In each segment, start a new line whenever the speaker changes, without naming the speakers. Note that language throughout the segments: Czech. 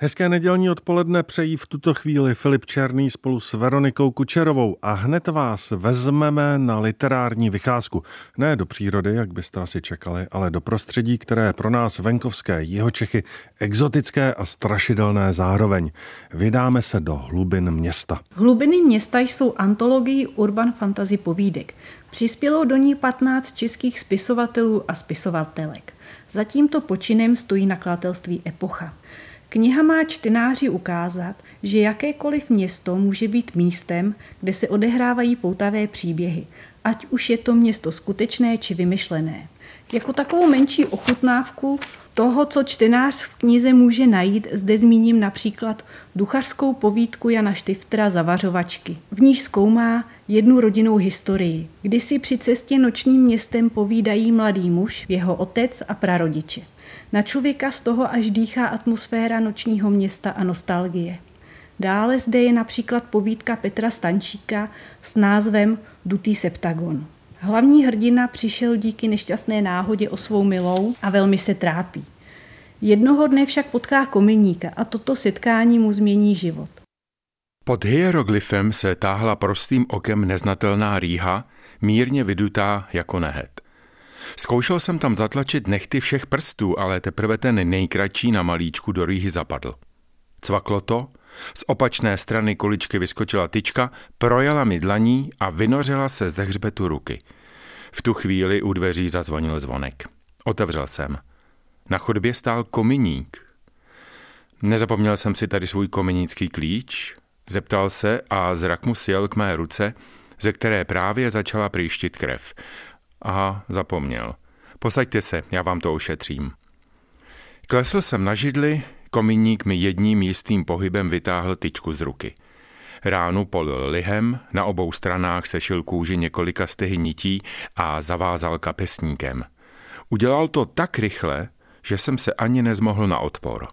Hezké nedělní odpoledne přejí v tuto chvíli Filip Černý spolu s Veronikou Kučerovou a hned vás vezmeme na literární vycházku. Ne do přírody, jak byste asi čekali, ale do prostředí, které je pro nás venkovské Jihočechy exotické a strašidelné zároveň. Vydáme se do hlubin města.
Hlubiny města jsou antologií urban fantasy povídek. Přispělo do ní 15 českých spisovatelů a spisovatelek. Za tímto počinem stojí nakladatelství Epocha. Kniha má čtenáři ukázat, že jakékoliv město může být místem, kde se odehrávají poutavé příběhy, ať už je to město skutečné či vymyšlené. Jako takovou menší ochutnávku toho, co čtenář v knize může najít, zde zmíním například duchařskou povídku Jana Štiftra Zavařovačky. V níž zkoumá jednu rodinnou historii, kdy si při cestě nočním městem povídají mladý muž, jeho otec a prarodiče. Na člověka z toho až dýchá atmosféra nočního města a nostalgie. Dále zde je například povídka Petra Stančíka s názvem Dutý septagon. Hlavní hrdina přišel díky nešťastné náhodě o svou milou a velmi se trápí. Jednoho dne však potká kominíka a toto setkání mu změní život.
Pod hieroglyfem se táhla prostým okem neznatelná rýha, mírně vydutá jako nehet. Zkoušel jsem tam zatlačit nechty všech prstů, ale teprve ten nejkratší na malíčku do rýhy zapadl. Cvaklo to, z opačné strany kuličky vyskočila tyčka, projela mi dlaní a vynořila se ze hřbetu ruky. V tu chvíli u dveří zazvonil zvonek. Otevřel jsem. Na chodbě stál kominík. Nezapomněl jsem si tady svůj kominícký klíč, zeptal se a zrak mu sjel k mé ruce, ze které právě začala příštit krev. Aha, zapomněl. Posaďte se, já vám to ušetřím. Klesl jsem na židli, komíník mi jedním jistým pohybem vytáhl tyčku z ruky. Ránu polil lihem, na obou stranách sešil kůži několika stehy nití a zavázal kapesníkem. Udělal to tak rychle, že jsem se ani nezmohl na odpor.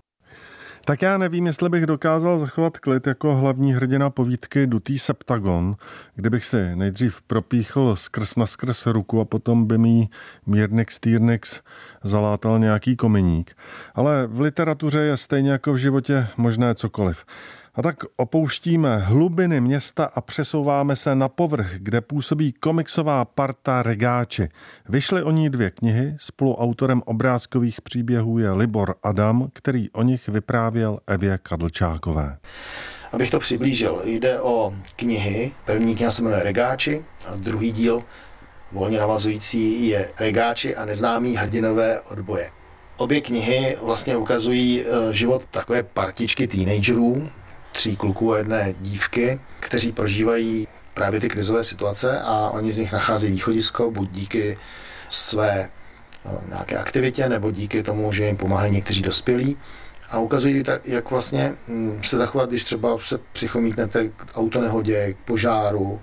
Tak já nevím, jestli bych dokázal zachovat klid jako hlavní hrdina povídky Dutý septagon, kdybych si nejdřív propíchl skrz na skrz ruku a potom by mi Mírnix Týrnix zalátal nějaký kominík. Ale v literatuře je stejně jako v životě možné cokoliv. A tak opouštíme hlubiny města a přesouváme se na povrch, kde působí komiksová parta Regáči. Vyšly o ní dvě knihy, spoluautorem obrázkových příběhů je Libor Adam, který o nich vyprávěl Evě Kadlčákové.
Abych to přiblížil, jde o knihy. První kniha se jmenuje Regáči a druhý díl, volně navazující, je Regáči a neznámí hrdinové odboje. Obě knihy vlastně ukazují eh, život takové partičky teenagerů, tří kluků a jedné dívky, kteří prožívají právě ty krizové situace a oni z nich nacházejí východisko, buď díky své no, nějaké aktivitě, nebo díky tomu, že jim pomáhají někteří dospělí. A ukazují, jak vlastně mm, se zachovat, když třeba se přichomítnete k autonehodě, k požáru,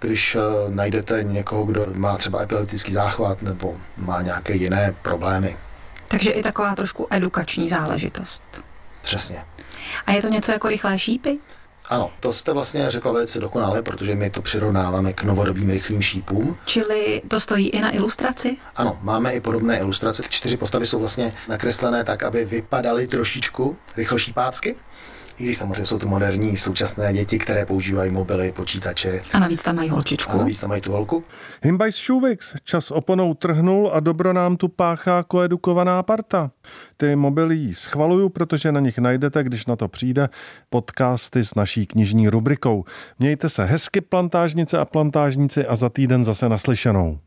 když eh, najdete někoho, kdo má třeba epileptický záchvat nebo má nějaké jiné problémy.
Takže i taková trošku edukační záležitost.
Přesně.
A je to něco jako rychlé šípy?
Ano, to jste vlastně řekla velice dokonale, protože my to přirovnáváme k novodobým rychlým šípům.
Čili to stojí i na ilustraci?
Ano, máme i podobné ilustrace. Ty čtyři postavy jsou vlastně nakreslené tak, aby vypadaly trošičku rychlošípácky. I když samozřejmě jsou to moderní současné děti, které používají mobily, počítače.
A navíc tam mají holčičku.
A navíc tam mají tu holku.
Himbajs Šuvix, čas oponou trhnul a dobro nám tu páchá koedukovaná parta. Ty mobily schvaluju, protože na nich najdete, když na to přijde, podcasty s naší knižní rubrikou. Mějte se hezky plantážnice a plantážníci a za týden zase naslyšenou.